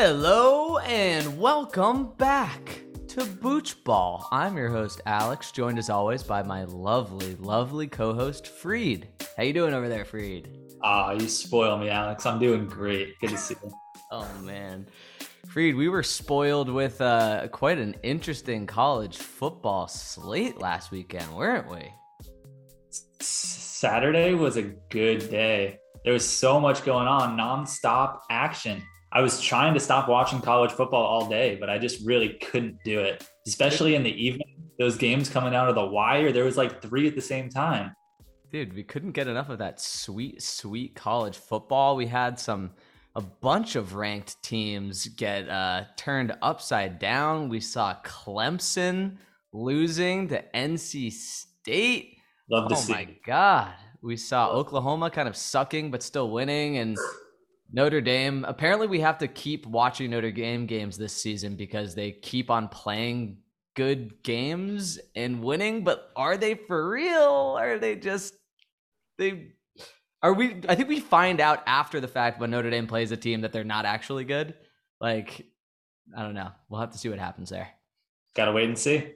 Hello and welcome back to Booch Ball. I'm your host Alex, joined as always by my lovely, lovely co-host Freed. How you doing over there, Freed? Ah, you spoil me, Alex. I'm doing great. Good to see you. oh man, Freed, we were spoiled with uh, quite an interesting college football slate last weekend, weren't we? Saturday was a good day. There was so much going on, nonstop action. I was trying to stop watching college football all day, but I just really couldn't do it, especially in the evening. Those games coming out of the wire, there was like three at the same time. Dude, we couldn't get enough of that sweet, sweet college football. We had some, a bunch of ranked teams get uh, turned upside down. We saw Clemson losing to NC State. Love to oh see. Oh my God. We saw Oklahoma kind of sucking, but still winning. And Notre Dame. Apparently, we have to keep watching Notre Dame games this season because they keep on playing good games and winning. But are they for real? Are they just they? Are we? I think we find out after the fact when Notre Dame plays a team that they're not actually good. Like, I don't know. We'll have to see what happens there. Gotta wait and see.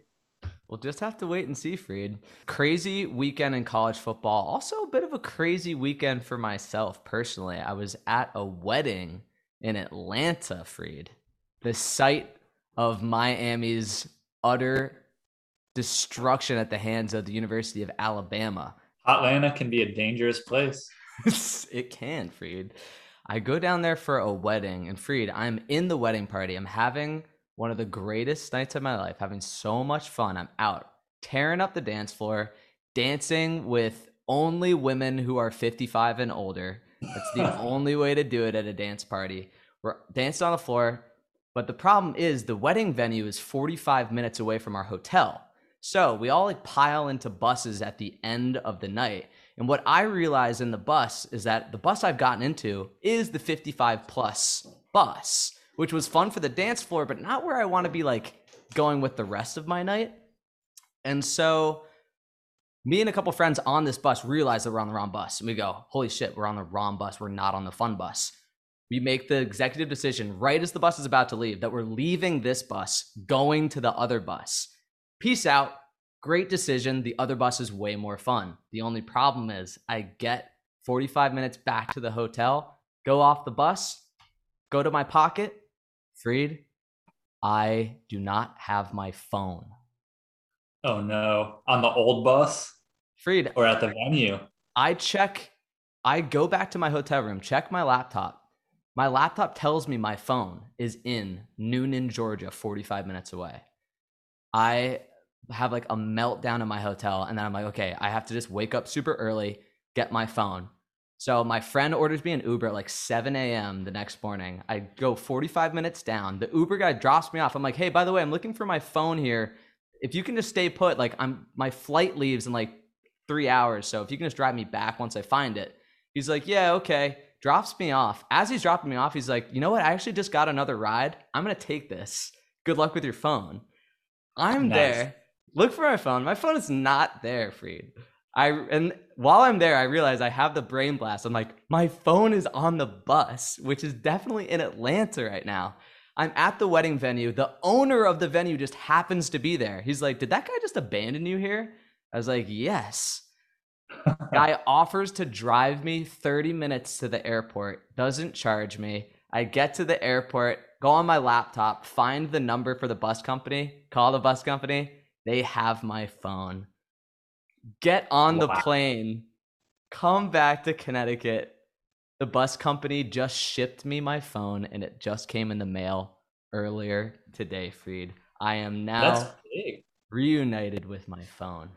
We'll just have to wait and see, Freed. Crazy weekend in college football. Also, a bit of a crazy weekend for myself personally. I was at a wedding in Atlanta, Freed, the site of Miami's utter destruction at the hands of the University of Alabama. Atlanta can be a dangerous place. it can, Freed. I go down there for a wedding, and Freed, I'm in the wedding party. I'm having one of the greatest nights of my life, having so much fun. I'm out tearing up the dance floor, dancing with only women who are 55 and older. That's the only way to do it at a dance party. We're dancing on the floor, but the problem is the wedding venue is 45 minutes away from our hotel. So we all like pile into buses at the end of the night. And what I realize in the bus is that the bus I've gotten into is the 55 plus bus which was fun for the dance floor, but not where I want to be like going with the rest of my night. And so me and a couple friends on this bus realize that we're on the wrong bus. And we go, holy shit, we're on the wrong bus. We're not on the fun bus. We make the executive decision right as the bus is about to leave that we're leaving this bus, going to the other bus. Peace out. Great decision. The other bus is way more fun. The only problem is I get 45 minutes back to the hotel, go off the bus, go to my pocket, Freed, I do not have my phone. Oh no. On the old bus? Freed. Or at the venue? I check, I go back to my hotel room, check my laptop. My laptop tells me my phone is in Newnan, Georgia, 45 minutes away. I have like a meltdown in my hotel, and then I'm like, okay, I have to just wake up super early, get my phone. So my friend orders me an Uber at like 7 a.m. the next morning. I go 45 minutes down. The Uber guy drops me off. I'm like, hey, by the way, I'm looking for my phone here. If you can just stay put, like I'm my flight leaves in like three hours. So if you can just drive me back once I find it. He's like, yeah, okay. Drops me off. As he's dropping me off, he's like, you know what? I actually just got another ride. I'm gonna take this. Good luck with your phone. I'm nice. there. Look for my phone. My phone is not there, Freed. I and while I'm there, I realize I have the brain blast. I'm like, my phone is on the bus, which is definitely in Atlanta right now. I'm at the wedding venue. The owner of the venue just happens to be there. He's like, Did that guy just abandon you here? I was like, Yes. guy offers to drive me 30 minutes to the airport, doesn't charge me. I get to the airport, go on my laptop, find the number for the bus company, call the bus company. They have my phone get on wow. the plane, come back to Connecticut. The bus company just shipped me my phone and it just came in the mail earlier today, Freed. I am now reunited with my phone.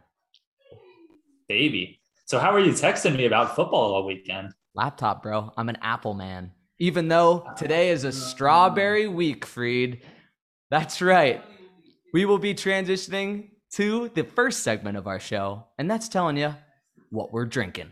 Baby. So how are you texting me about football all weekend? Laptop, bro. I'm an Apple man. Even though today is a ah. strawberry week, Freed. That's right. We will be transitioning to the first segment of our show, and that's telling you what we're drinking.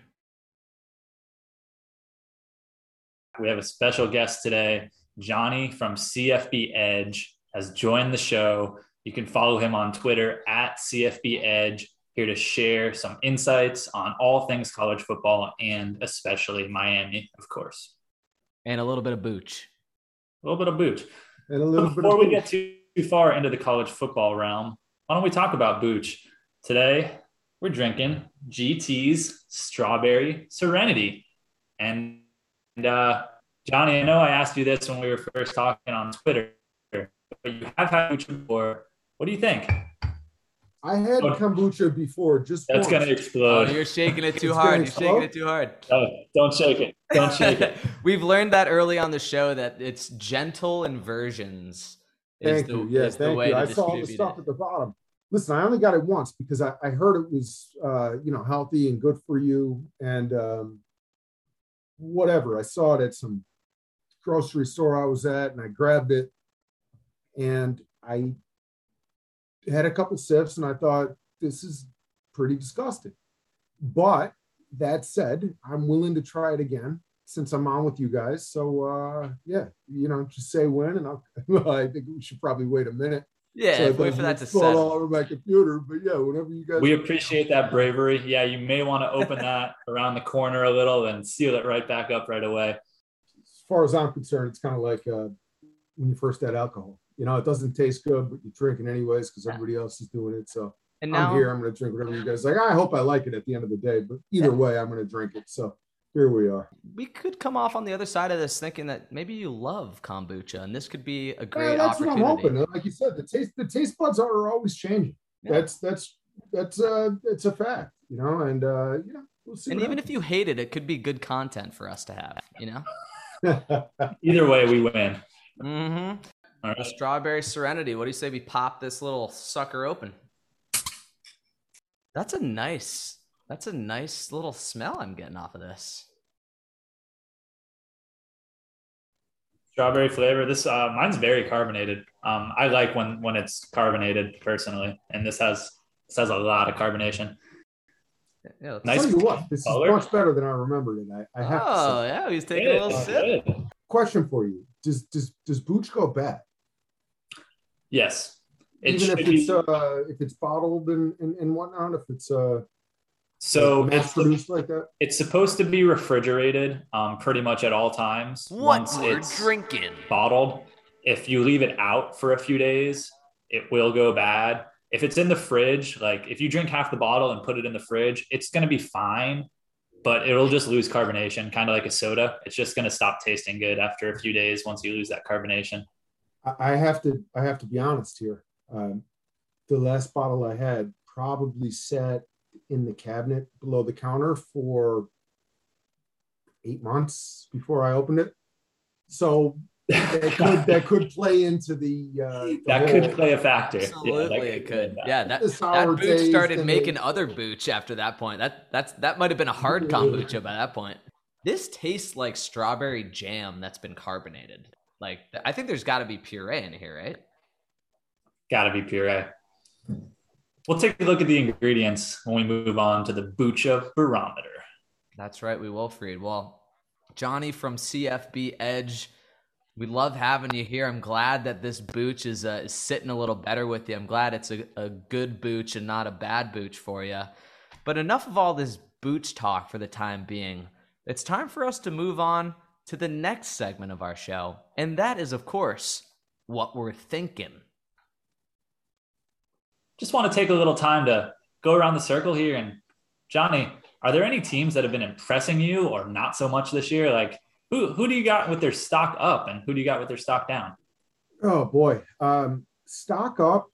We have a special guest today. Johnny from CFB Edge has joined the show. You can follow him on Twitter at CFB Edge, here to share some insights on all things college football and especially Miami, of course. And a little bit of booch. A little bit of booch. And a little Before bit we of get too, too far into the college football realm, why don't we talk about booch? Today, we're drinking GT's Strawberry Serenity. And, and uh, Johnny, I know I asked you this when we were first talking on Twitter, but you have had booch before. What do you think? I had kombucha before, just That's once. going to Oh, explode. you're shaking it too hard. You're shaking it too hard. Oh, don't shake it. Don't shake it. We've learned that early on the show that it's gentle inversions. Thank the, you. Yes, thank you. I saw the stuff it. at the bottom. Listen, I only got it once because I, I heard it was uh, you know healthy and good for you and um, whatever. I saw it at some grocery store I was at and I grabbed it and I had a couple sips and I thought this is pretty disgusting. But that said, I'm willing to try it again since I'm on with you guys. So uh, yeah, you know, just say when, and I'll. I think we should probably wait a minute. Yeah, so wait for that to explode all over my computer. But yeah, whenever you guys. We appreciate that bravery. Yeah, you may want to open that around the corner a little and seal it right back up right away. As far as I'm concerned, it's kind of like uh, when you first had alcohol. You know, it doesn't taste good, but you drink it anyways because everybody else is doing it. So And now, I'm here. I'm going to drink whatever you guys like. I hope I like it at the end of the day, but either way, I'm going to drink it. So here we are. we could come off on the other side of this thinking that maybe you love kombucha, and this could be a great Yeah, that's what I'm hoping. Like you said, the taste the taste buds are always changing. Yeah. That's that's that's uh it's a fact, you know. And uh, you know, we'll see. And what even if you hate it, it could be good content for us to have. You know. Either way, we win. Mm-hmm. All right. Strawberry Serenity. What do you say we pop this little sucker open? That's a nice. That's a nice little smell I'm getting off of this. Strawberry flavor. This uh, mine's very carbonated. Um, I like when when it's carbonated personally, and this has this has a lot of carbonation. Yeah, let's- Nice Tell you what, this is much better than I remembered it. I, I have to Oh say. yeah, he's taking a little sip. good. Question for you: Does does does Booch go bad? Yes, it even should if be. it's uh if it's bottled and, and and whatnot, if it's uh so it's produced like that? it's supposed to be refrigerated, um, pretty much at all times. once it's drinking. bottled. If you leave it out for a few days, it will go bad. If it's in the fridge, like if you drink half the bottle and put it in the fridge, it's going to be fine, but it'll just lose carbonation, kind of like a soda. It's just going to stop tasting good after a few days once you lose that carbonation. I, I have to I have to be honest here. Um, the last bottle I had probably sat in the cabinet below the counter for eight months before I opened it. So that could that could play into the uh, the that whole- could play a factor. Yeah, that Absolutely, it could. Yeah, that that sour booch taste started making the- other booch after that point. That that's that might have been a hard kombucha by that point. This tastes like strawberry jam that's been carbonated. Like I think there's got to be puree in here, right? Got to be puree. We'll take a look at the ingredients when we move on to the Bucha barometer. That's right, we will, Freed. Well, Johnny from CFB Edge, we love having you here. I'm glad that this booch is, uh, is sitting a little better with you. I'm glad it's a, a good booch and not a bad booch for you. But enough of all this booch talk for the time being. It's time for us to move on to the next segment of our show, and that is, of course, what we're thinking. Just want to take a little time to go around the circle here. And Johnny, are there any teams that have been impressing you or not so much this year? Like who who do you got with their stock up and who do you got with their stock down? Oh boy, um, stock up.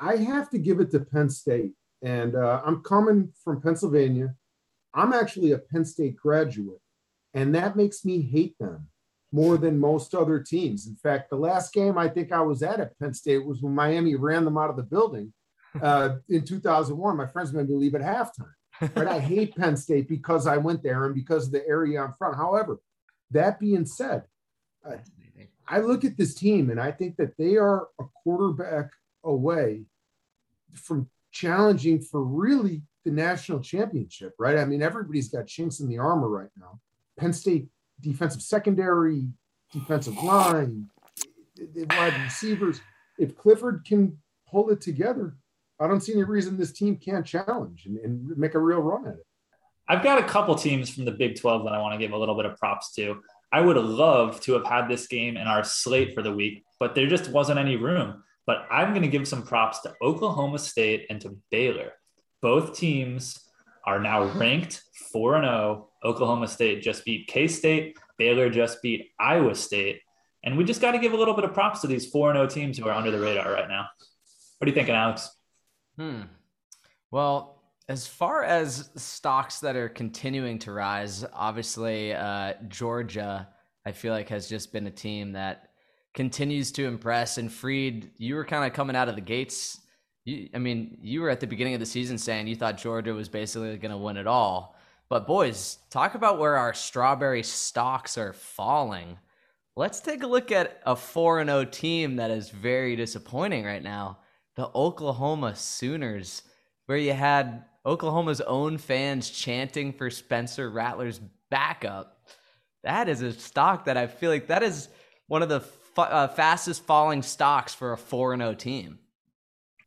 I have to give it to Penn State, and uh, I'm coming from Pennsylvania. I'm actually a Penn State graduate, and that makes me hate them more than most other teams. In fact, the last game I think I was at at Penn State was when Miami ran them out of the building uh, in 2001. My friends made me leave at halftime. Right? I hate Penn State because I went there and because of the area I'm from. However, that being said, uh, I look at this team and I think that they are a quarterback away from challenging for really the national championship, right? I mean, everybody's got chinks in the armor right now. Penn State defensive secondary, defensive line, wide receivers. If Clifford can pull it together, I don't see any reason this team can't challenge and, and make a real run at it. I've got a couple teams from the Big 12 that I want to give a little bit of props to. I would have loved to have had this game in our slate for the week, but there just wasn't any room. But I'm going to give some props to Oklahoma State and to Baylor. Both teams are now ranked 4 0. Oklahoma State just beat K State, Baylor just beat Iowa State. And we just got to give a little bit of props to these 4 0 teams who are under the radar right now. What are you thinking, Alex? Hmm. Well, as far as stocks that are continuing to rise, obviously uh, Georgia, I feel like has just been a team that continues to impress. And Freed, you were kind of coming out of the gates. You, I mean, you were at the beginning of the season saying you thought Georgia was basically going to win it all. But boys, talk about where our strawberry stocks are falling. Let's take a look at a 4 0 team that is very disappointing right now the Oklahoma Sooners, where you had Oklahoma's own fans chanting for Spencer Rattler's backup. That is a stock that I feel like that is one of the uh, fastest falling stocks for a 4 0 team.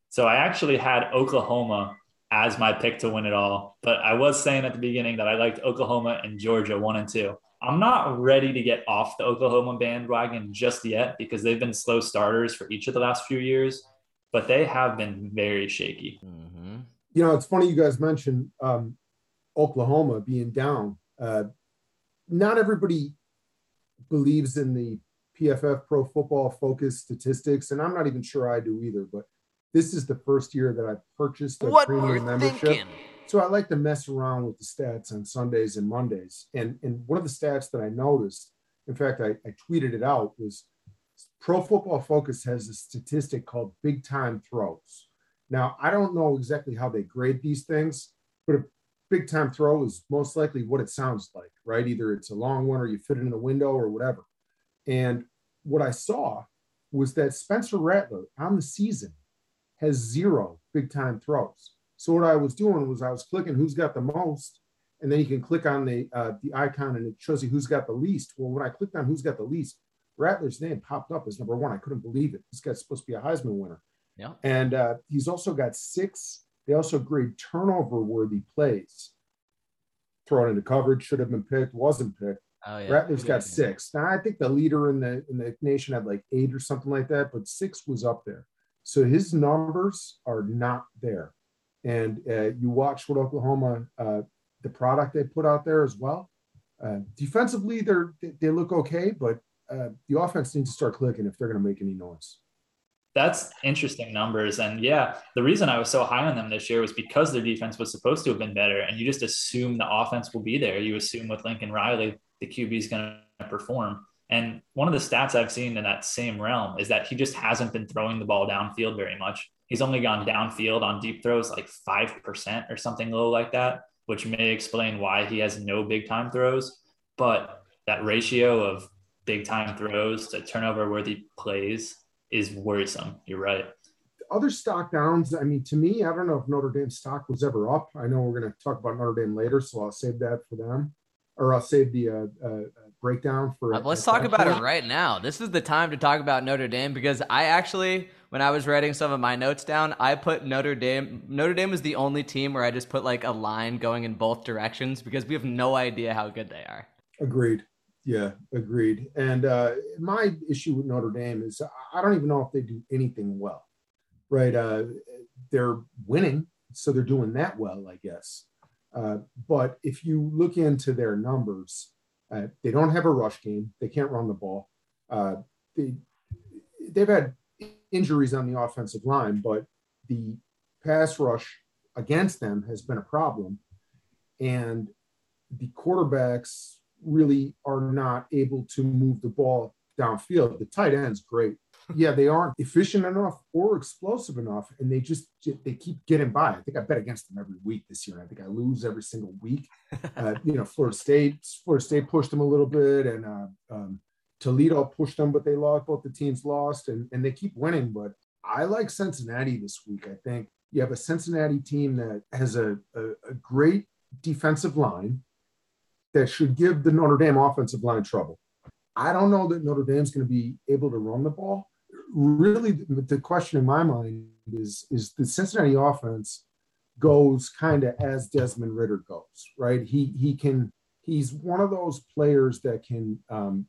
So I actually had Oklahoma as my pick to win it all, but I was saying at the beginning that I liked Oklahoma and Georgia one and two. I'm not ready to get off the Oklahoma bandwagon just yet because they've been slow starters for each of the last few years, but they have been very shaky. Mm-hmm. You know, it's funny you guys mentioned um, Oklahoma being down. Uh, not everybody believes in the PFF Pro Football Focus statistics, and I'm not even sure I do either. But this is the first year that I purchased a What premium membership. thinking. So I like to mess around with the stats on Sundays and Mondays. And and one of the stats that I noticed, in fact, I, I tweeted it out, was Pro Football Focus has a statistic called big time throws. Now I don't know exactly how they grade these things, but a big time throw is most likely what it sounds like, right? Either it's a long one or you fit it in a window or whatever. And what I saw was that Spencer Rattler on the season has zero big time throws. So what I was doing was I was clicking who's got the most, and then you can click on the uh, the icon and it shows you who's got the least. Well, when I clicked on who's got the least, Rattler's name popped up as number one. I couldn't believe it. This guy's supposed to be a Heisman winner, Yeah. and uh, he's also got six. They also grade turnover worthy plays. Thrown into coverage, should have been picked, wasn't picked. Oh, yeah. Rattler's got six. Now I think the leader in the in the nation had like eight or something like that, but six was up there. So his numbers are not there. And uh, you watch what Oklahoma, uh, the product they put out there as well. Uh, defensively, they're they, they look okay, but uh, the offense needs to start clicking if they're going to make any noise. That's interesting numbers. And yeah, the reason I was so high on them this year was because their defense was supposed to have been better. And you just assume the offense will be there. You assume with Lincoln Riley, the QB is going to perform. And one of the stats I've seen in that same realm is that he just hasn't been throwing the ball downfield very much. He's only gone downfield on deep throws like 5% or something low like that, which may explain why he has no big time throws. But that ratio of big time throws to turnover worthy plays is worrisome. You're right. Other stock downs, I mean, to me, I don't know if Notre Dame stock was ever up. I know we're going to talk about Notre Dame later, so I'll save that for them, or I'll save the uh, uh, breakdown for. Uh, let's talk about it right now. This is the time to talk about Notre Dame because I actually, when I was writing some of my notes down, I put Notre Dame. Notre Dame was the only team where I just put like a line going in both directions because we have no idea how good they are. Agreed. Yeah, agreed. And uh, my issue with Notre Dame is I don't even know if they do anything well, right? Uh, they're winning, so they're doing that well, I guess. Uh, but if you look into their numbers, uh, they don't have a rush game. They can't run the ball. Uh, they, they've had injuries on the offensive line, but the pass rush against them has been a problem. And the quarterbacks really are not able to move the ball downfield. The tight end's great. Yeah, they aren't efficient enough or explosive enough, and they just they keep getting by. I think I bet against them every week this year. I think I lose every single week. Uh, you know, Florida State, Florida State pushed them a little bit, and uh, um, Toledo pushed them, but they lost. Both the teams lost, and and they keep winning. But I like Cincinnati this week. I think you have a Cincinnati team that has a, a, a great defensive line that should give the Notre Dame offensive line trouble. I don't know that Notre Dame's going to be able to run the ball. Really, the question in my mind is is the Cincinnati offense goes kind of as Desmond Ridder goes, right? He he can he's one of those players that can um,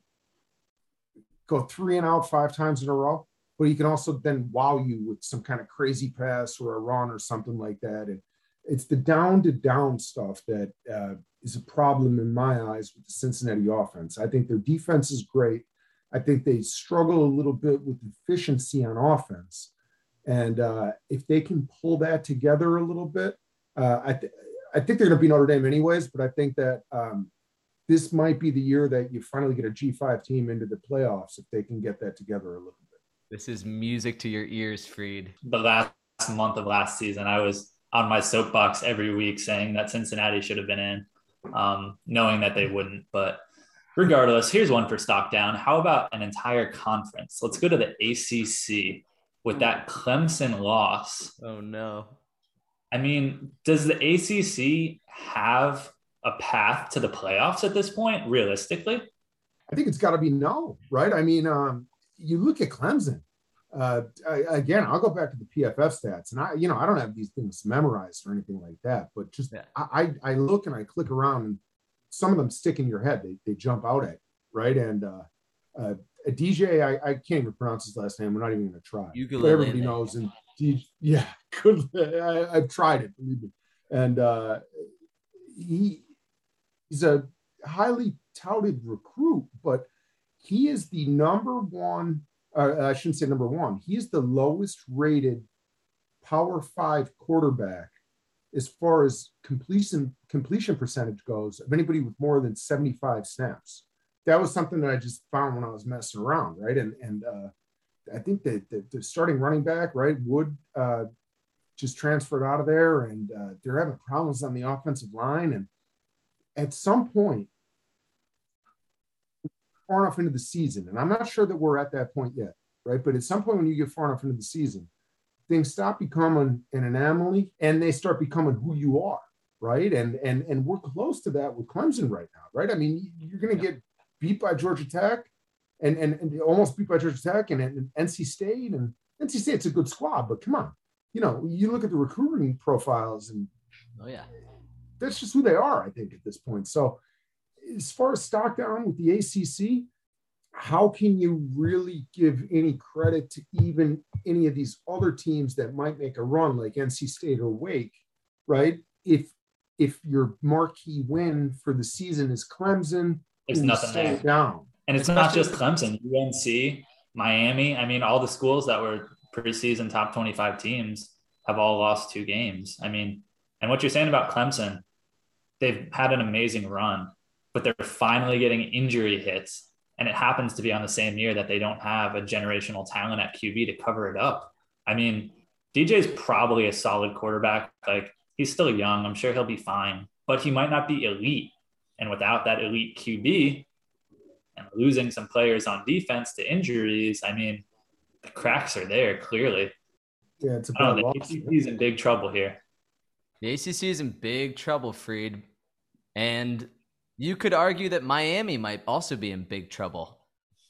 go three and out five times in a row, but he can also then wow you with some kind of crazy pass or a run or something like that. And it's the down to down stuff that uh, is a problem in my eyes with the Cincinnati offense. I think their defense is great. I think they struggle a little bit with efficiency on offense. And uh, if they can pull that together a little bit, uh, I, th- I think they're going to be Notre Dame anyways, but I think that um, this might be the year that you finally get a G5 team into the playoffs if they can get that together a little bit. This is music to your ears, Freed. The last month of last season, I was on my soapbox every week saying that Cincinnati should have been in, um, knowing that they wouldn't. But regardless, here's one for stock down. How about an entire conference? Let's go to the ACC with that Clemson loss. Oh, no. I mean, does the ACC have a path to the playoffs at this point, realistically? I think it's got to be no, right? I mean, um, you look at Clemson. Uh, I, again, I'll go back to the PFF stats, and I, you know, I don't have these things memorized or anything like that, but just yeah. I, I look and I click around, and some of them stick in your head. They, they jump out at right, and uh, uh, DJ, I, I can't even pronounce his last name. We're not even going to try. You can everybody knows, and DJ, yeah, good. I, have tried it, believe me, and uh, he he's a highly touted recruit, but he is the number one uh, I shouldn't say number one. he's the lowest rated Power Five quarterback as far as completion completion percentage goes of anybody with more than 75 snaps. That was something that I just found when I was messing around, right? And and uh, I think that the, the, starting running back, right, Wood uh, just transferred out of there, and uh, they're having problems on the offensive line. And at some point, far enough into the season, and I'm not sure that we're at that point yet, right? But at some point when you get far enough into the season, things stop becoming an anomaly and they start becoming who you are, right? And and and we're close to that with Clemson right now, right? I mean, you're going to get beat by Georgia Tech, and and, and almost beat by Georgia Tech and, and NC State, and NC State's a good squad, but come on, you know, you look at the recruiting profiles and oh yeah, that's just who they are, I think, at this point. So as far as stock down with the ACC, how can you really give any credit to even any of these other teams that might make a run like NC State or Wake, right? If if your marquee win for the season is Clemson, it's nothing there. down. And it's Especially, not just Clemson, UNC, Miami. I mean, all the schools that were preseason top 25 teams have all lost two games. I mean, and what you're saying about Clemson, they've had an amazing run but they're finally getting injury hits. And it happens to be on the same year that they don't have a generational talent at QB to cover it up. I mean, DJ's probably a solid quarterback. Like he's still young. I'm sure he'll be fine, but he might not be elite. And without that elite QB and losing some players on defense to injuries, I mean, the cracks are there clearly. Yeah, it's a bad know, the ACC is in big trouble here. The ACC is in big trouble, Freed. And you could argue that Miami might also be in big trouble,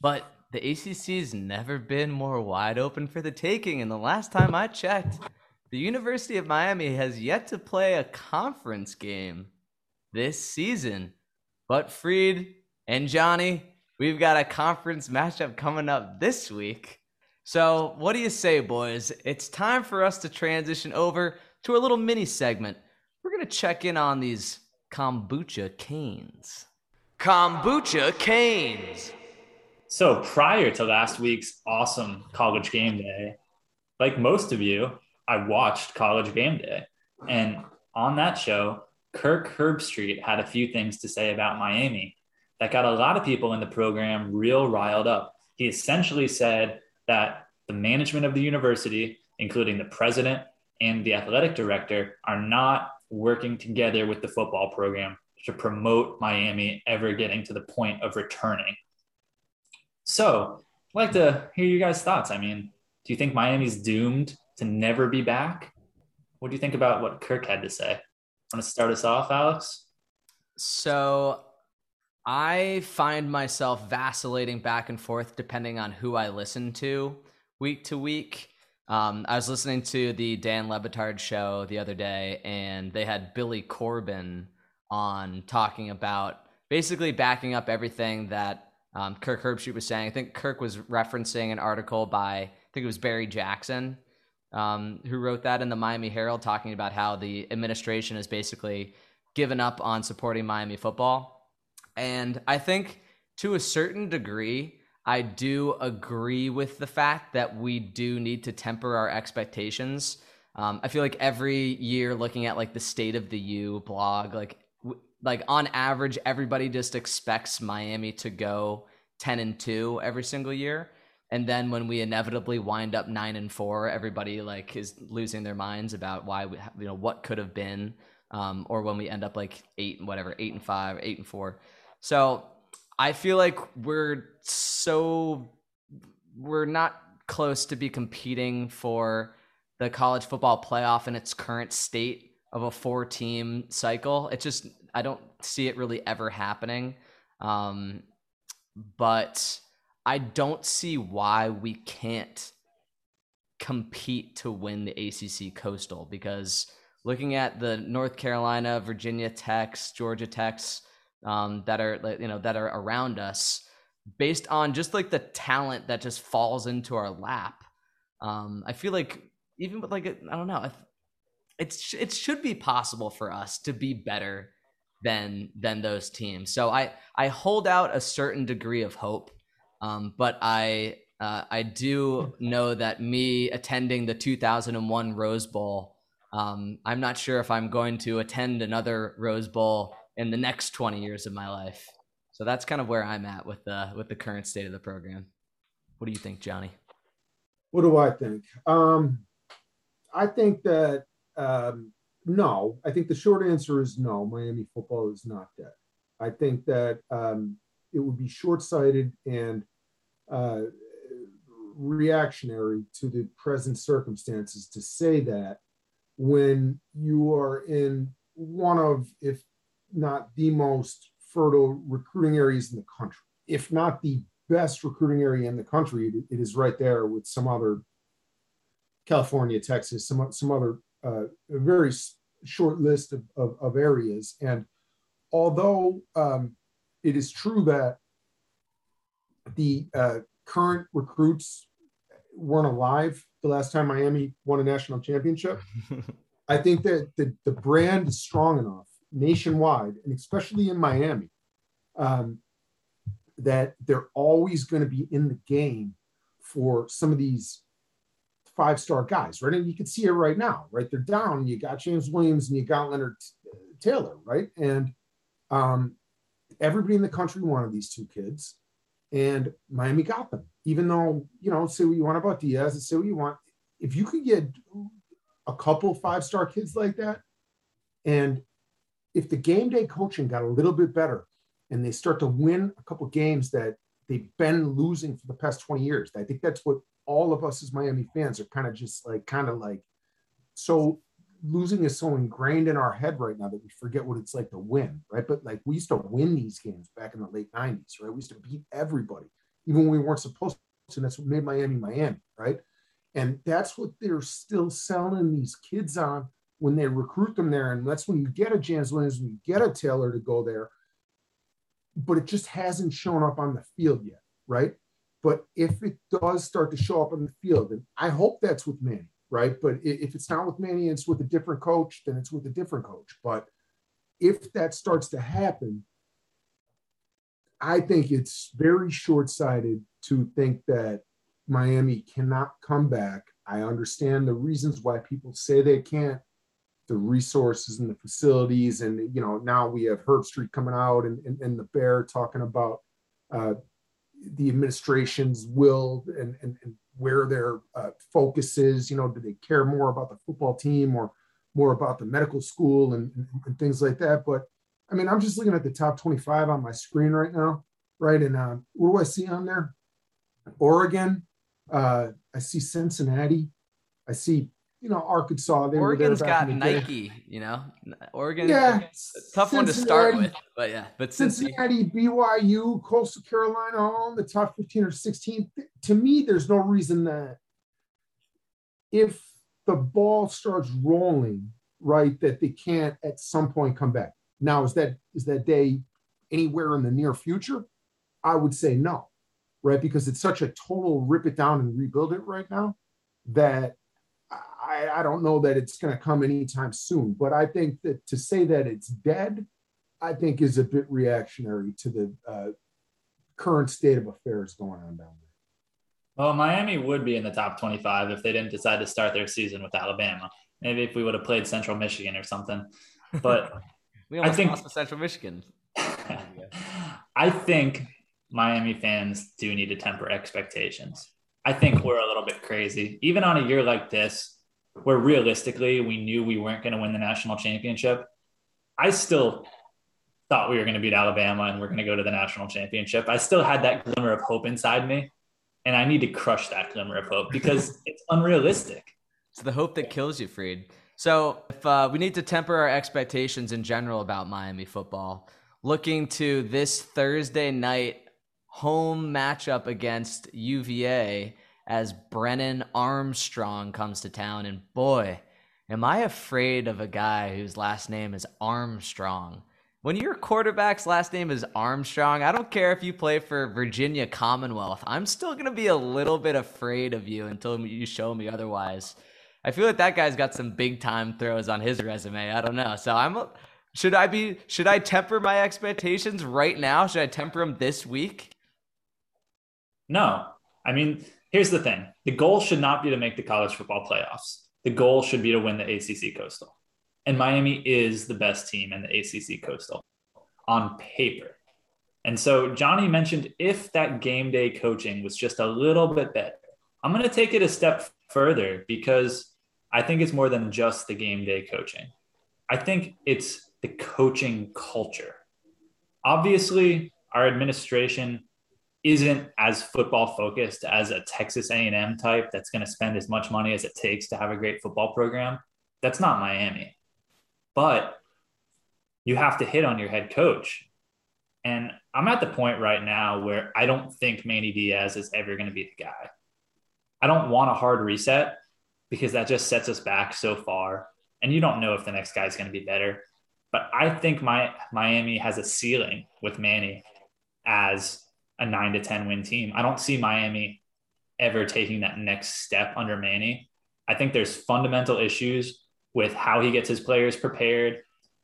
but the ACC's never been more wide open for the taking. And the last time I checked, the University of Miami has yet to play a conference game this season. But Freed and Johnny, we've got a conference matchup coming up this week. So, what do you say, boys? It's time for us to transition over to a little mini segment. We're going to check in on these kombucha canes. Kombucha canes. So prior to last week's awesome college game day, like most of you, I watched college game day. And on that show, Kirk Herbstreit had a few things to say about Miami that got a lot of people in the program real riled up. He essentially said that the management of the university, including the president and the athletic director, are not working together with the football program to promote Miami ever getting to the point of returning. So, I'd like to hear you guys' thoughts. I mean, do you think Miami's doomed to never be back? What do you think about what Kirk had to say? Want to start us off, Alex? So, I find myself vacillating back and forth depending on who I listen to week to week. Um, I was listening to the Dan Le Batard show the other day, and they had Billy Corben on talking about basically backing up everything that um, Kirk Herbstreit was saying. I think Kirk was referencing an article by I think it was Barry Jackson um, who wrote that in the Miami Herald, talking about how the administration has basically given up on supporting Miami football. And I think to a certain degree, I do agree with the fact that we do need to temper our expectations. Um, I feel like every year, looking at like the State of the U blog, like w- like on average, everybody just expects Miami to go ten and two every single year and then when we inevitably wind up nine and four, everybody like is losing their minds about why we, you know, what could have been, um, or when we end up like eight and whatever, eight and five, eight and four. So I feel like we're so we're not close to be competing for the college football playoff in its current state of a four team cycle. It just I don't see it really ever happening. Um, but I don't see why we can't compete to win the ACC Coastal because looking at the North Carolina, Virginia Techs, Georgia Techs um, that are you know that are around us, based on just like the talent that just falls into our lap, um, I feel like even with like I don't know, it's it should be possible for us to be better than than those teams. So I I hold out a certain degree of hope um, but I uh, I do know that me attending the 2001 Rose Bowl, um, I'm not sure if I'm going to attend another Rose Bowl in the next 20 years of my life. So that's kind of where I'm at with the with the current state of the program. What do you think, Johnny? What do I think? Um, I think that um, no. I think the short answer is no. Miami football is not dead. I think that um, it would be short-sighted and uh, reactionary to the present circumstances to say that when you are in one of, if not the most fertile recruiting areas in the country, if not the best recruiting area in the country, it, is right there with some other California, Texas, some some other uh, very short list of, of, of areas. And although um, it is true that the uh, current recruits weren't alive the last time Miami won a national championship. I think that the, the brand is strong enough nationwide, and especially in Miami, um, that they're always going to be in the game for some of these five star guys, right? And you can see it right now, right? They're down. You got James Williams and you got Leonard Taylor, right? And um, everybody in the country wanted these two kids, and Miami got them. Even though you know, say what you want about Diaz, and say what you want. If you could get a couple five star kids like that, and if the game day coaching got a little bit better, and they start to win a couple games that they've been losing for the past 20 years, I think that's what all of us as Miami fans are kind of just like kind of like so losing is so ingrained in our head right now that we forget what it's like to win, right? But like we used to win these games back in the late 90s, right? We used to beat everybody, even when we weren't supposed to. And that's what made Miami Miami, right? And that's what they're still selling these kids on when they recruit them there. And that's when you get a James Williams, when you get a Taylor to go there. But it just hasn't shown up on the field yet, right? But if it does start to show up on the field, and I hope that's with Manny, right? But if it's not with Manny, it's with a different coach, then it's with a different coach. But if that starts to happen, I think it's very short sighted to think that Miami cannot come back. I understand the reasons why people say they can't, the resources and the facilities. And, you know, now we have Herbstreit coming out and, and, and the Bear talking about uh, the administration's will and, and, and where their uh, focus is. You know, do they care more about the football team or more about the medical school and, and, and, things like that? But I mean, I'm just looking at the top 25 on my screen right now, right? And uh, what do I see on there? Oregon. Uh, I see Cincinnati. I see you know, Arkansas. They Oregon's got Nike, you know. Oregon, yeah, tough one to start with, but yeah, but Cincinnati, BYU, Coastal Carolina, all in the top 15 or 16. To me, there's no reason that if the ball starts rolling, right, that they can't at some point come back. Now, is that is that day anywhere in the near future? I would say no, right? Because it's such a total rip it down and rebuild it right now that I, I don't know that it's going to come anytime soon. But I think that to say that it's dead, I think is a bit reactionary to the uh, current state of affairs going on down there. Well, Miami would be in the top 25 if they didn't decide to start their season with Alabama. Maybe if we would have played Central Michigan or something. But we almost I think, lost to Central Michigan. I think Miami fans do need to temper expectations. I think we're a little bit crazy. Even on a year like this, where realistically we knew we weren't going to win the national championship, I still thought we were going to beat Alabama and we're going to go to the national championship. I still had that glimmer of hope inside me. And I need to crush that glimmer of hope because it's unrealistic. It's the hope that kills you, Freed. So if uh, we need to temper our expectations in general about Miami football, looking to this Thursday night home matchup against UVA as Brennan Armstrong comes to town. And boy, am I afraid of a guy whose last name is Armstrong. When your quarterback's last name is Armstrong, I don't care if you play for Virginia Commonwealth. I'm still going to be a little bit afraid of you until you show me otherwise. I feel like that guy's got some big time throws on his resume. I don't know. So I'm should I be should I temper my expectations right now? Should I temper them this week? No. I mean, here's the thing. The goal should not be to make the college football playoffs. The goal should be to win the ACC Coastal. And Miami is the best team in the ACC Coastal on paper. And so Johnny mentioned if that game day coaching was just a little bit better, I'm going to take it a step further because I think it's more than just the game day coaching. I think it's the coaching culture. Obviously, our administration isn't as football focused as a Texas A&M type that's going to spend as much money as it takes to have a great football program. That's not Miami. But you have to hit on your head coach. And I'm at the point right now where I don't think Manny Diaz is ever going to be the guy. I don't want a hard reset because that just sets us back so far. And you don't know if the next guy is going to be better. But I think my Miami has a ceiling with Manny as a nine to 10 win team. I don't see Miami ever taking that next step under Manny. I think there's fundamental issues with how he gets his players prepared,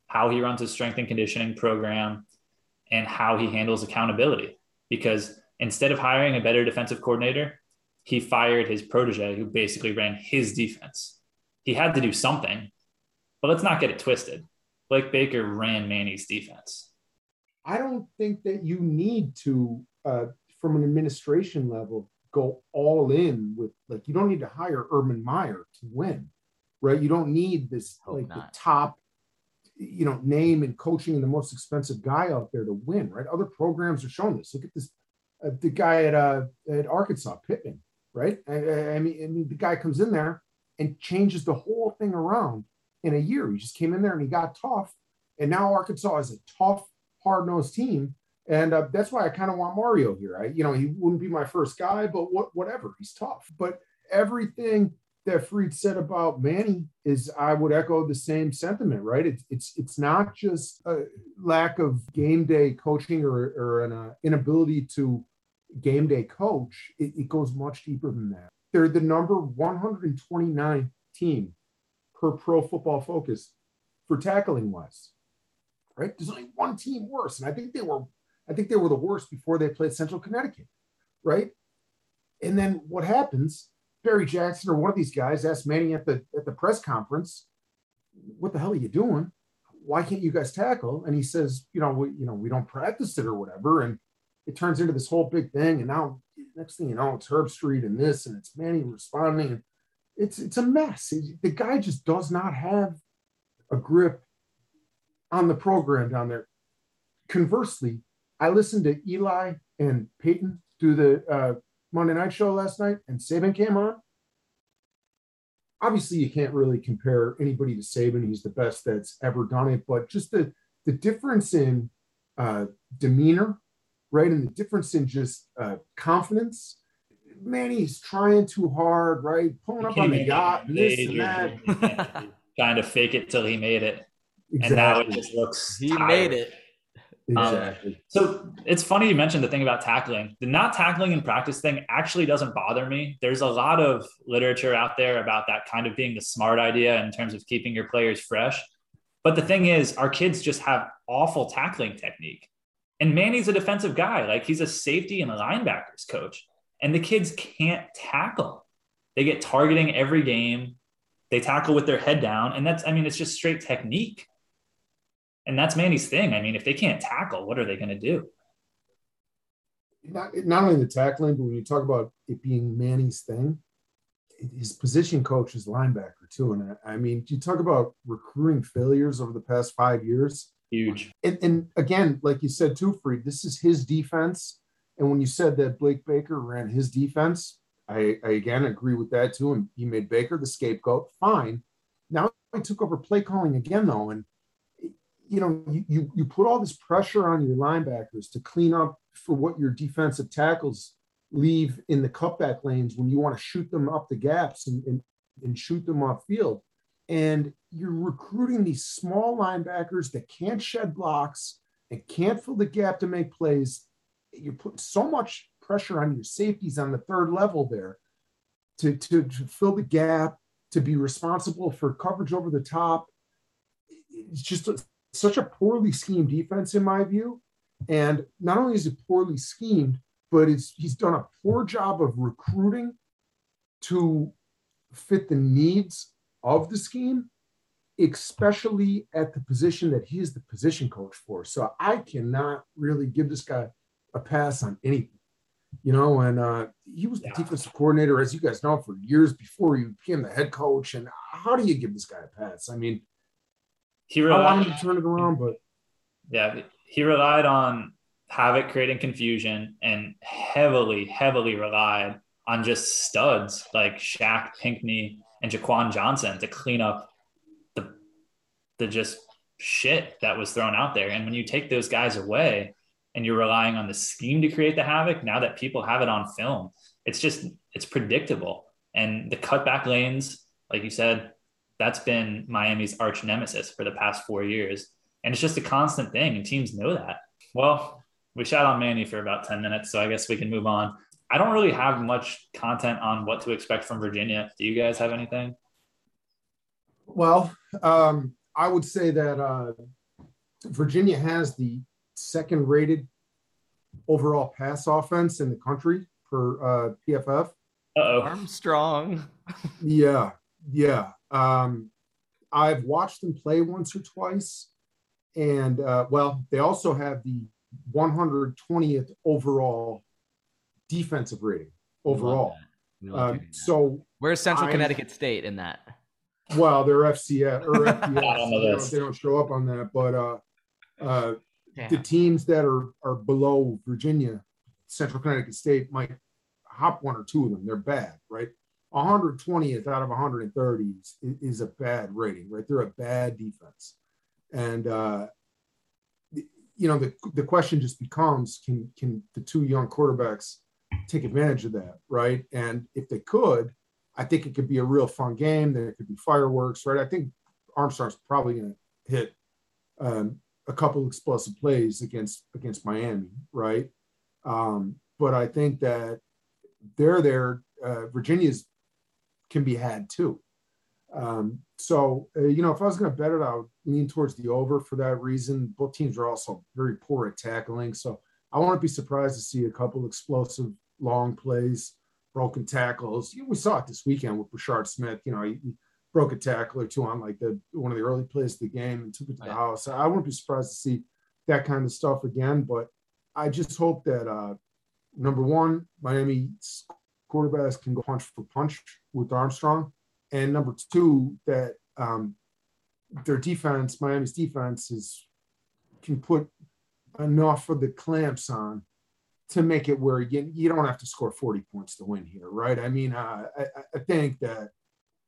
how he runs his strength and conditioning program, and how he handles accountability. Because instead of hiring a better defensive coordinator, he fired his protege who basically ran his defense. He had to do something, but let's not get it twisted. Blake Baker ran Manny's defense. I don't think that you need to, uh, from an administration level, go all in with like you don't need to hire Urban Meyer to win right? You don't need this Hope like not. the top, you know, name and coaching and the most expensive guy out there to win, right? Other programs are showing this. Look at this, uh, the guy at uh, at Arkansas, Pittman, right? I, I, mean, I mean, the guy comes in there and changes the whole thing around in a year. He just came in there and he got tough, and now Arkansas is a tough, hard nosed team. And uh, that's why I kind of want Mario here. I, you know, he wouldn't be my first guy, but what, whatever, he's tough. But everything that Freed said about Manny is I would echo the same sentiment, right? It's it's it's not just a lack of game day coaching or, or an uh, inability to game day coach. It, it goes much deeper than that. They're the number 129 team per Pro Football Focus for tackling wise, right? There's only one team worse, and I think they were I think they were the worst before they played Central Connecticut, right? And then what happens Barry Jackson or one of these guys asked Manny at the at the press conference, "What the hell are you doing? Why can't you guys tackle?" And he says, "You know, we you know we don't practice it or whatever." And it turns into this whole big thing. And now next thing you know, it's Herbstreit and this, and it's Manny responding. And it's it's a mess. The guy just does not have a grip on the program down there. Conversely, I listened to Eli and Peyton do the uh, Monday Night Show last night and Saban came on, obviously you can't really compare anybody to Saban. He's the best that's ever done it, but just the the difference in uh, demeanor, right, and the difference in just uh, confidence. Man, he's trying too hard, right? Pulling up on the yacht, this and that. trying to fake it till he made it, exactly. and now it just looks. He tired. made it. Exactly. Um, so it's funny you mentioned the thing about tackling. The not tackling in practice thing actually doesn't bother me. There's a lot of literature out there about that kind of being the smart idea in terms of keeping your players fresh. But the thing is, our kids just have awful tackling technique. And Manny's a defensive guy. Like he's a safety and a linebackers coach. And the kids can't tackle. They get targeting every game. They tackle with their head down. And that's, I mean, it's just straight technique. And that's Manny's thing. I mean, if they can't tackle, what are they going to do? Not, not only the tackling, but when you talk about it being Manny's thing, his position coach is linebacker too. And I, mean, you talk about recruiting failures over the past five years. Huge. And, and again, like you said too, Freed, this is his defense. And when you said that Blake Baker ran his defense, I, I again agree with that too. And he made Baker the scapegoat. Fine. Now he took over play calling again, though. And you know, you, you, you put all this pressure on your linebackers to clean up for what your defensive tackles leave in the cutback lanes when you want to shoot them up the gaps and, and, and shoot them off field. And you're recruiting these small linebackers that can't shed blocks and can't fill the gap to make plays. You're putting so much pressure on your safeties on the third level there to, to, to fill the gap, to be responsible for coverage over the top. It's just a, such a poorly schemed defense in my view. And not only is it poorly schemed, but it's he's done a poor job of recruiting to fit the needs of the scheme, especially at the position that he's the position coach for. So I cannot really give this guy a pass on anything. You know, and uh, he was the yeah. defensive coordinator, as you guys know, for years before he became the head coach. And how do you give this guy a pass? I mean, he relied, I want him to turn it around, but yeah, he relied on Havoc creating confusion and heavily, heavily relied on just studs like Shaq Pinckney and Jaquan Johnson to clean up the the just shit that was thrown out there. And when you take those guys away and you're relying on the scheme to create the havoc, now that people have it on film, it's just it's predictable. And the cutback lanes, like you said, that's been Miami's arch nemesis for the past four years. And it's just a constant thing, and teams know that. Well, we shot on Manny for about 10 minutes, so I guess we can move on. I don't really have much content on what to expect from Virginia. Do you guys have anything? Well, um, I would say that uh, Virginia has the second rated overall pass offense in the country per uh, PFF. Uh-oh. Armstrong. yeah, yeah. Um, I've watched them play once or twice, and uh, well, they also have the 120th overall defensive rating overall. Um, so where's Central I, Connecticut State in that? Well, they're FCS or FBS. they, don't, they, don't, show up on that, but uh, uh, the teams that are are below Virginia, Central Connecticut State might hop one or two of them. They're bad, right? 120th out of 130 is, is a bad rating, right? They're a bad defense. And, uh, you know, the, the question just becomes can, can the two young quarterbacks take advantage of that, right? And if they could, I think it could be a real fun game. There could be fireworks, right? I think Armstrong's probably going to hit um, a couple explosive plays against against Miami, right? Um, but I think that they're there. Uh, Virginia's can be had too. Um, so, uh, you know, if I was going to bet it, I would lean towards the over for that reason. Both teams are also very poor at tackling. So I wouldn't be surprised to see a couple explosive long plays, broken tackles. You know, we saw it this weekend with Brashard Smith. You know, he, he, broke a tackle or two on like the one of the early plays of the game and took it to the house. I wouldn't be surprised to see that kind of stuff again. But I just hope that uh, number one, Miami quarterbacks can go punch for punch with Armstrong, and number two that um, their defense, Miami's defense, is can put enough of the clamps on to make it where you, you don't have to score 40 points to win here, right? I mean, uh, I, I think that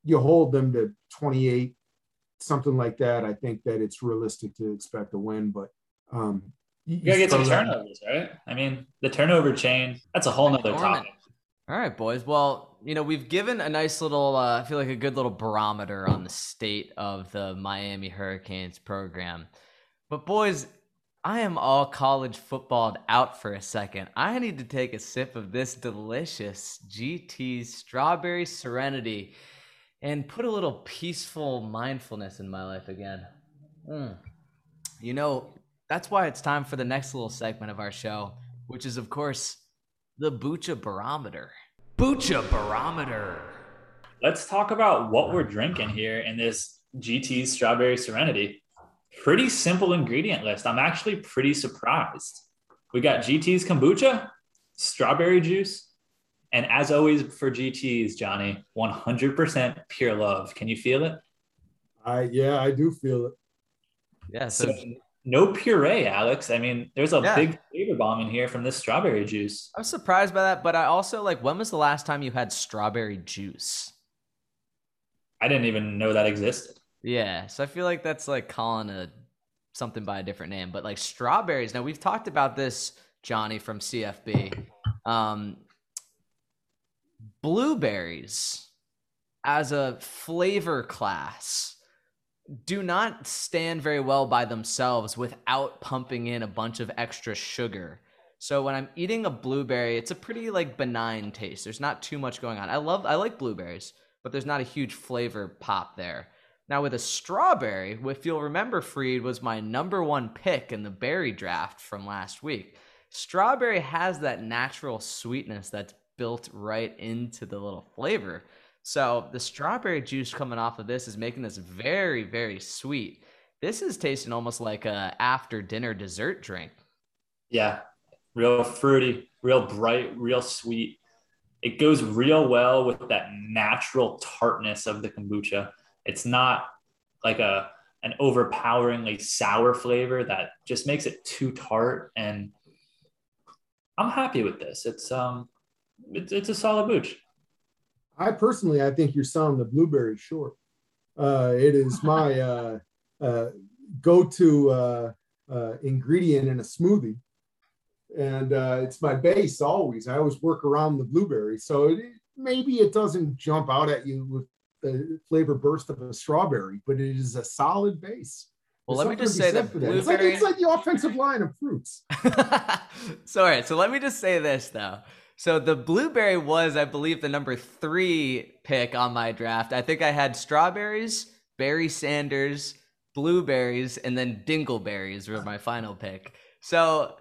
you hold them to 28, something like that. I think that it's realistic to expect a win, but um, you, you gotta get some turnovers, right? I mean, the turnover chain, that's a whole nother topic. All right, boys. Well, you know, we've given a nice little, uh, I feel like a good little barometer on the state of the Miami Hurricanes program. But, boys, I am all college footballed out for a second. I need to take a sip of this delicious GT strawberry serenity and put a little peaceful mindfulness in my life again. Mm. You know, that's why it's time for the next little segment of our show, which is, of course, the Bucha Barometer. Bucha Barometer. Let's talk about what we're drinking here in this GT Strawberry Serenity. Pretty simple ingredient list. I'm actually pretty surprised. We got GT's kombucha, strawberry juice, and as always for GTs, Johnny, 100% pure love. Can you feel it? I yeah, I do feel it. Yeah, so, So no puree, Alex. I mean, there's a Yeah. big flavor bomb in here from this strawberry juice. I'm surprised by that, but I also like when was the last time you had strawberry juice? I didn't even know that existed. Yeah, so I feel like that's like calling a something by a different name, but like strawberries. Now we've talked about this, Johnny from CFB. Um, blueberries as a flavor class do not stand very well by themselves without pumping in a bunch of extra sugar. So when I'm eating a blueberry, it's a pretty like benign taste. There's not too much going on. I love I like blueberries, but there's not a huge flavor pop there. Now with a strawberry, if you'll remember Freed was my number 1 pick in the berry draft from last week. Strawberry has that natural sweetness that's built right into the little flavor. So the strawberry juice coming off of this is making this very, very sweet. This is tasting almost like a after dinner dessert drink. Yeah, real fruity, real bright, real sweet. It goes real well with that natural tartness of the kombucha. It's not like a an overpoweringly sour flavor that just makes it too tart. And I'm happy with this. It's um, it's, it's a solid booch. I personally, I think you're selling the blueberry short. Uh, it is my uh, uh, go-to uh, uh, ingredient in a smoothie, and uh, it's my base always. I always work around the blueberry, so it, maybe it doesn't jump out at you with the flavor burst of a strawberry, but it is a solid base. Well, There's let me just say that for It's like, it's like the offensive line of fruits. so, all right. So let me just say this though. So the blueberry was, I believe, the number three pick on my draft. I think I had strawberries, Barry Sanders, blueberries, and then dingleberries were my final pick. So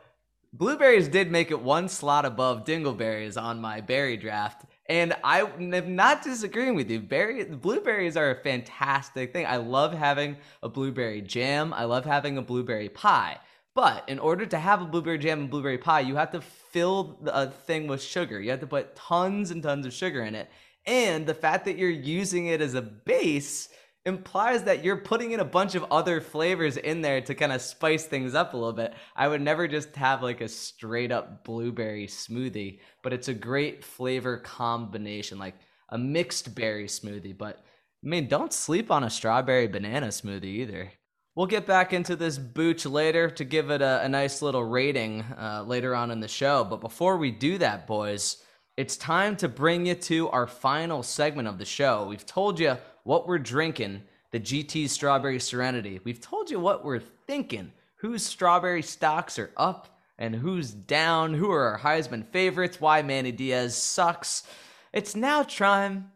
blueberries did make it one slot above dingleberries on my berry draft. And I am not disagreeing with you. Berry blueberries are a fantastic thing. I love having a blueberry jam. I love having a blueberry pie. But in order to have a blueberry jam and blueberry pie, you have to fill a thing with sugar. You have to put tons and tons of sugar in it. And the fact that you're using it as a base implies that you're putting in a bunch of other flavors in there to kind of spice things up a little bit. I would never just have like a straight up blueberry smoothie, but it's a great flavor combination, like a mixed berry smoothie. But I mean, don't sleep on a strawberry banana smoothie either. We'll get back into this booch later to give it a, a nice little rating uh, later on in the show. But before we do that, boys, it's time to bring you to our final segment of the show. We've told you what we're drinking, the GT Strawberry Serenity. We've told you what we're thinking, whose strawberry stocks are up and who's down, who are our Heisman favorites, why Manny Diaz sucks. It's now time.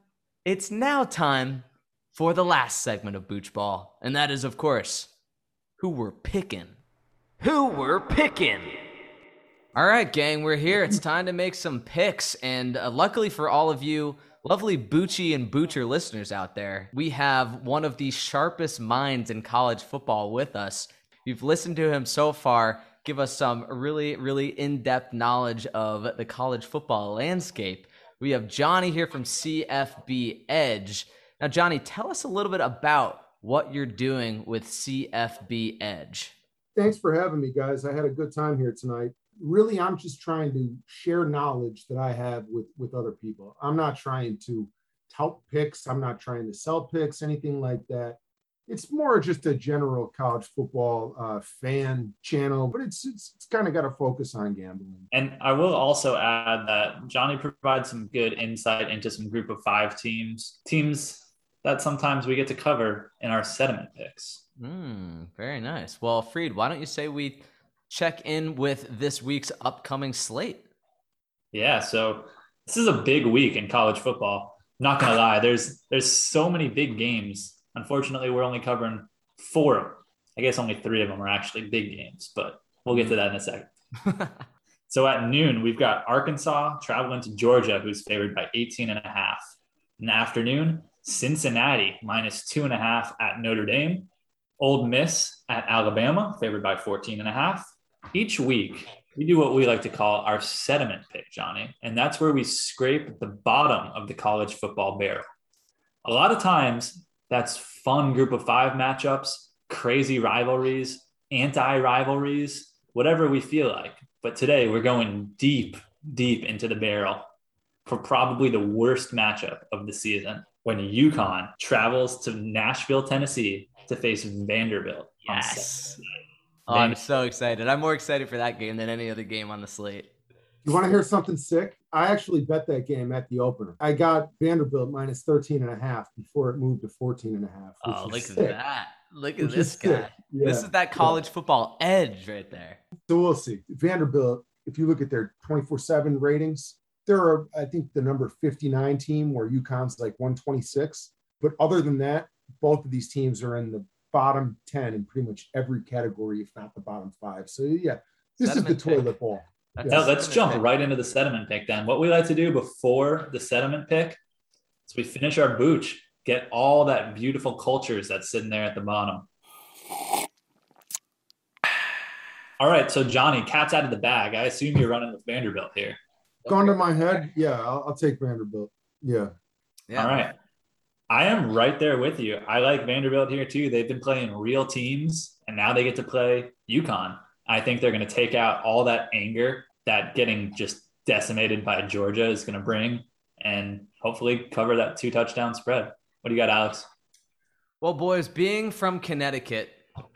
It's now time for the last segment of Booch Ball, and that is, of course, who we're picking. Who we're picking. All right, gang, we're here. It's time to make some picks, and uh, luckily for all of you lovely Bucci and Boocher listeners out there, we have one of the sharpest minds in college football with us. You've listened to him so far give us some really, really in depth knowledge of the college football landscape. We have Johnny here from CFB Edge. Now, Johnny, tell us a little bit about what you're doing with CFB Edge. Thanks for having me, guys. I had a good time here tonight. Really, I'm just trying to share knowledge that I have with with other people. I'm not trying to tout picks. I'm not trying to sell picks, anything like that. It's more just a general college football uh, fan channel, but it's it's, it's kind of got to focus on gambling. And I will also add that Johnny provides some good insight into some group of five teams, teams that sometimes we get to cover in our sediment picks. Mm, very nice. Well, Freed, why don't you say we check in with this week's upcoming slate. Yeah, so this is a big week in college football. not gonna lie, there's there's so many big games. Unfortunately, we're only covering four. I guess only three of them are actually big games, but we'll get to that in a second. so at noon, we've got Arkansas traveling to Georgia, who's favored by 18 and a half. In the afternoon, Cincinnati minus two and a half at Notre Dame. Ole Miss at Alabama, favored by 14 and a half. Each week, we do what we like to call our sediment pick, Johnny. And that's where we scrape the bottom of the college football barrel. A lot of times, that's fun group of five matchups, crazy rivalries, anti rivalries, whatever we feel like. But today, we're going deep, deep into the barrel for probably the worst matchup of the season when UConn travels to Nashville, Tennessee to face Vanderbilt. Yes. Oh, I'm so excited. I'm more excited for that game than any other game on the slate. You want to hear something sick? I actually bet that game at the opener. I got Vanderbilt minus 13 and a half before it moved to 14 and a half. Oh, look at that. Look at this guy. Yeah. This is that college yeah. football edge right there. So we'll see. Vanderbilt, if you look at their 24 7 ratings, they're, I think, the number 59 team where UConn's like 126. But other than that, both of these teams are in the bottom 10 in pretty much every category, if not the bottom five. So, yeah, this sediment is the toilet pick. bowl. Yes. let's jump pick. right into the sediment pick then. What we like to do before the sediment pick is we finish our booch, get all that beautiful cultures that's sitting there at the bottom. All right, so Johnny, cat's out of the bag. I assume you're running with Vanderbilt here. Gone to my head, yeah, I'll, I'll take Vanderbilt. Yeah. Yeah. All right. I am right there with you. I like Vanderbilt here too. They've been playing real teams and now they get to play UConn. I think they're going to take out all that anger that getting just decimated by Georgia is going to bring and hopefully cover that two touchdown spread. What do you got, Alex? Well, boys, being from Connecticut,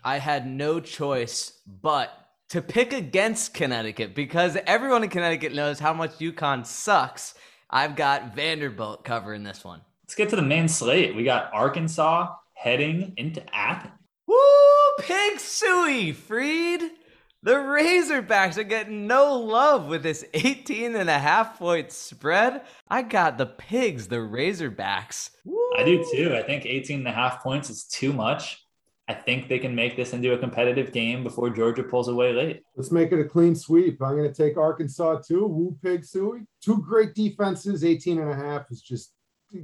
I had no choice but to pick against Connecticut because everyone in Connecticut knows how much UConn sucks. I've got Vanderbilt covering this one. Let's get to the main slate. We got Arkansas heading into Athens. Woo! Pig Sooie, Freed. The Razorbacks are getting no love with this 18 and a half point spread. I got the pigs, the Razorbacks. Woo! I do too. I think 18 and a half points is too much. I think they can make this into a competitive game before Georgia pulls away late. Let's make it a clean sweep. I'm going to take Arkansas too. Woo Pig Sooie. Two great defenses. 18 and a half is just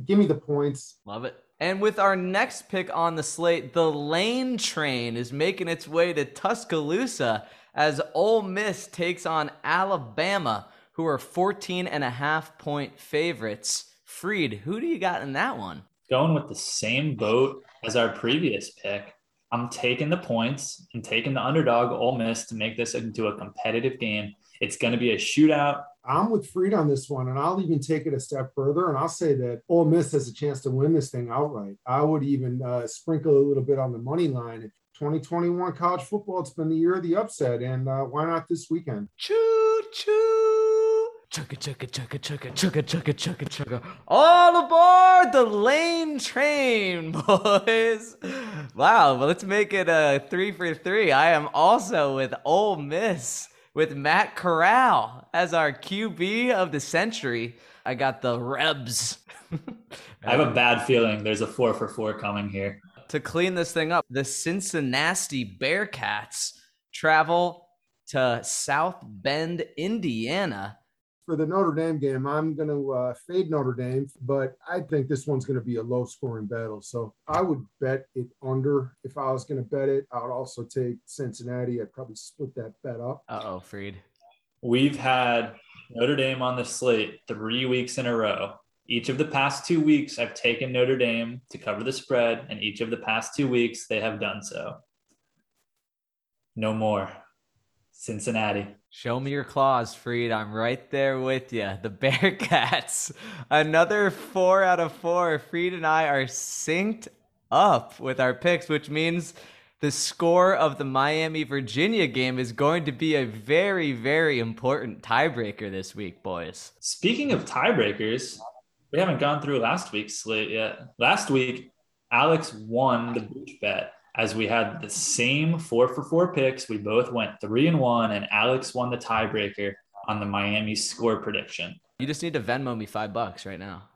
give me the points. Love it. And with our next pick on the slate, the Lane Train is making its way to Tuscaloosa as Ole Miss takes on Alabama, who are 14 and a half point favorites. Freed, who do you got in that one? Going with the same boat as our previous pick. I'm taking the points and taking the underdog Ole Miss to make this into a competitive game. It's going to be a shootout. I'm with Freed on this one, and I'll even take it a step further, and I'll say that Ole Miss has a chance to win this thing outright. I would even uh, sprinkle a little bit on the money line. 2021 college football, it's been the year of the upset, and uh, why not this weekend? Choo choo. Chugga chugga chugga chugga chugga chugga chugga chugga. All aboard the lane train, boys. Wow, well, let's make it a three for three. I am also with Ole Miss with Matt Corral as our QB of the century. I got the Rebs. I have a bad feeling there's a four for four coming here. To clean this thing up, the Cincinnati Bearcats travel to South Bend, Indiana for the Notre Dame game, I'm going to uh, fade Notre Dame, but I think this one's going to be a low scoring battle. So I would bet it under. If I was going to bet it, I would also take Cincinnati. I'd probably split that bet up. Uh oh, Freed. We've had Notre Dame on the slate three weeks in a row. Each of the past two weeks, I've taken Notre Dame to cover the spread, and each of the past two weeks, they have done so. No more. Cincinnati. Show me your claws, Freed. I'm right there with you. The Bearcats. Another four out of four. Freed and I are synced up with our picks, which means the score of the Miami Virginia game is going to be a very, very important tiebreaker this week, boys. Speaking of tiebreakers, we haven't gone through last week's slate yet. Last week, Alex won the booch bet as we had the same four for four picks. We both went three and one, and Alex won the tiebreaker on the Miami score prediction. You just need to Venmo me five bucks right now.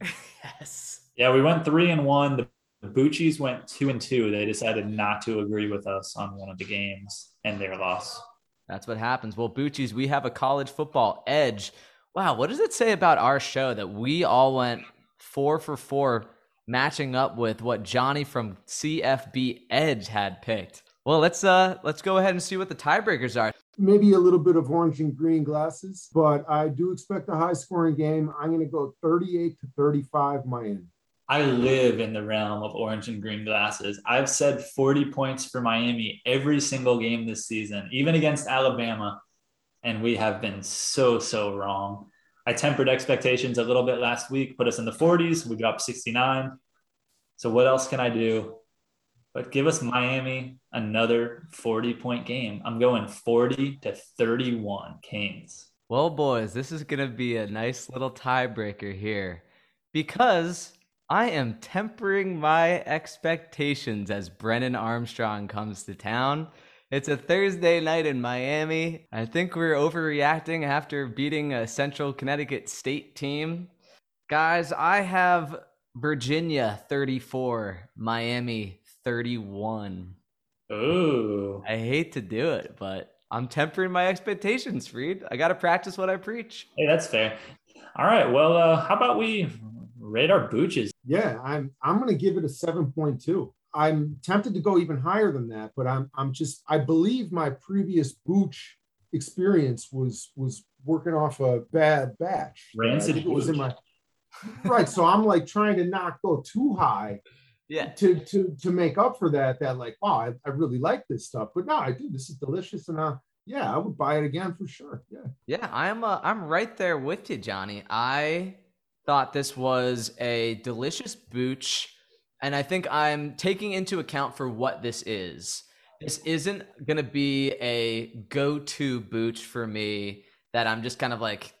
yes. Yeah, we went three and one. The the Bucci's went two and two. They decided not to agree with us on one of the games and their loss. That's what happens. Well, Bucci's, we have a college football edge. Wow, what does it say about our show that we all went four for four, matching up with what Johnny from CFB Edge had picked? Well, let's uh let's go ahead and see what the tiebreakers are. Maybe a little bit of orange and green glasses, but I do expect a high scoring game. I'm going to go 38 to 35 Miami. I live in the realm of orange and green glasses. I've said 40 points for Miami every single game this season, even against Alabama. And we have been so, so wrong. I tempered expectations a little bit last week, put us in the 40s. We dropped 69. So, what else can I do? But give us Miami another 40 point game. I'm going 40 to 31 Canes. Well, boys, this is going to be a nice little tiebreaker here because I am tempering my expectations as Brennan Armstrong comes to town. It's a Thursday night in Miami. I think we're overreacting after beating a Central Connecticut State team. Guys, I have Virginia 34, Miami 31. Ooh. I hate to do it, but I'm tempering my expectations, Freed. I got to practice what I preach. Hey, that's fair. All right. Well, uh, how about we rate our Booches. Yeah, I'm I'm going to give it a 7.2. I'm tempted to go even higher than that, but I'm I'm just I believe my previous Booch experience was was working off a bad batch. Rancid it was in my right. So I'm like trying to not go too high. Yeah. To to to make up for that, that like, wow, I, I really like this stuff. But no, I do. This is delicious, and uh, yeah, I would buy it again for sure. Yeah. Yeah, I'm uh, I'm right there with you, Johnny. I thought this was a delicious booch, and I think I'm taking into account for what this is. This isn't going to be a go to booch for me that I'm just kind of like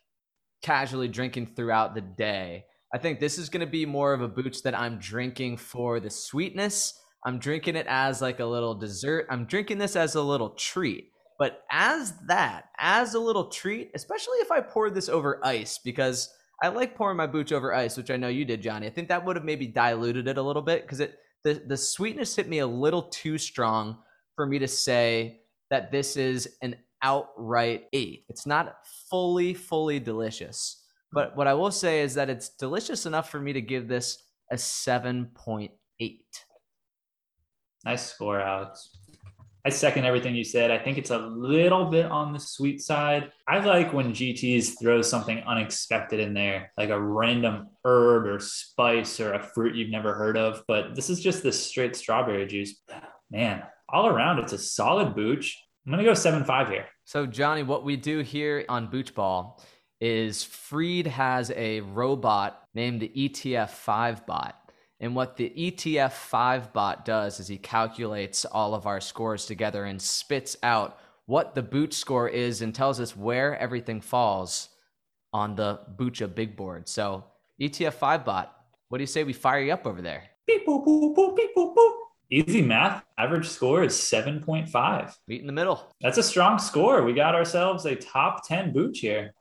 casually drinking throughout the day. I think this is going to be more of a booch that I'm drinking for the sweetness. I'm drinking it as like a little dessert. I'm drinking this as a little treat. But as that, as a little treat, especially if I pour this over ice, because I like pouring my booch over ice, which I know you did, Johnny. I think that would have maybe diluted it a little bit because it the the sweetness hit me a little too strong for me to say that this is an outright eight. It's not fully fully delicious, but what I will say is that it's delicious enough for me to give this a seven point eight. Nice score, Alex. I second everything you said. I think it's a little bit on the sweet side. I like when GTs throw something unexpected in there, like a random herb or spice or a fruit you've never heard of. But this is just the straight strawberry juice. Man, all around, it's a solid booch. I'm going to go 7 5 here. So, Johnny, what we do here on Booch Ball is Freed has a robot named the ETF 5 bot and what the ETF5 bot does is he calculates all of our scores together and spits out what the boot score is and tells us where everything falls on the Bucha big board. So, ETF5 bot, what do you say we fire you up over there? Beep, boop, boop, boop, beep, boop, boop. Easy math. Average score is 7.5. Meet in the middle. That's a strong score. We got ourselves a top 10 booch here.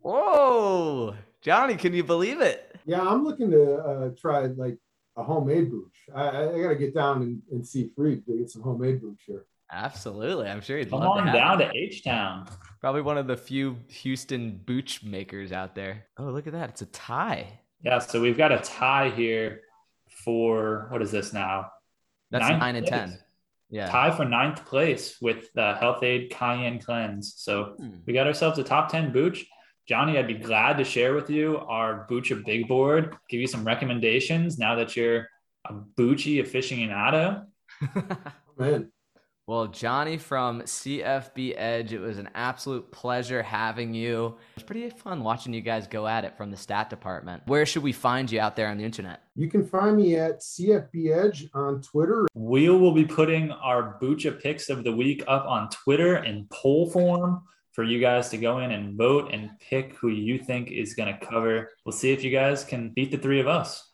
Whoa. Johnny, can you believe it? Yeah, I'm looking to uh, try like a homemade booch. I, I got to get down and, and see Freed to get some homemade booch here. Absolutely, I'm sure he'd Come love on to down it. to H Town. Probably one of the few Houston booch makers out there. Oh, look at that! It's a tie. Yeah, so we've got a tie here for what is this now? That's Ninth nine and place. ten. Yeah. Tie for ninth place with the Health-Ade Cayenne Cleanse. So Hmm. we got ourselves a top 10 booch. Johnny, I'd be glad to share with you our Boocha Big Board, give you some recommendations now that you're a Boochie aficionado. Man, Well, Johnny from CFB Edge, it was an absolute pleasure having you. It was pretty fun watching you guys go at it from the stat department. Where should we find you out there on the internet? you can find me at CFB Edge on Twitter. We will be putting our Boocha picks of the week up on Twitter in poll form for you guys to go in and vote and pick who you think is going to cover. We'll see if you guys can beat the three of us.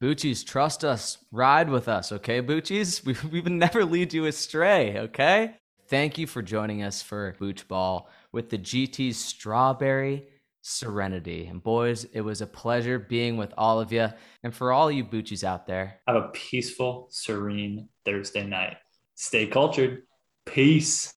Boochies, trust us. Ride with us, okay, Boochies? We, we would never lead you astray, okay? Thank you for joining us for Booch Ball with the GT's Strawberry Serenity. And boys, it was a pleasure being with all of you. And for all you Boochies out there, Have a peaceful, serene Thursday night. Stay cultured. Peace.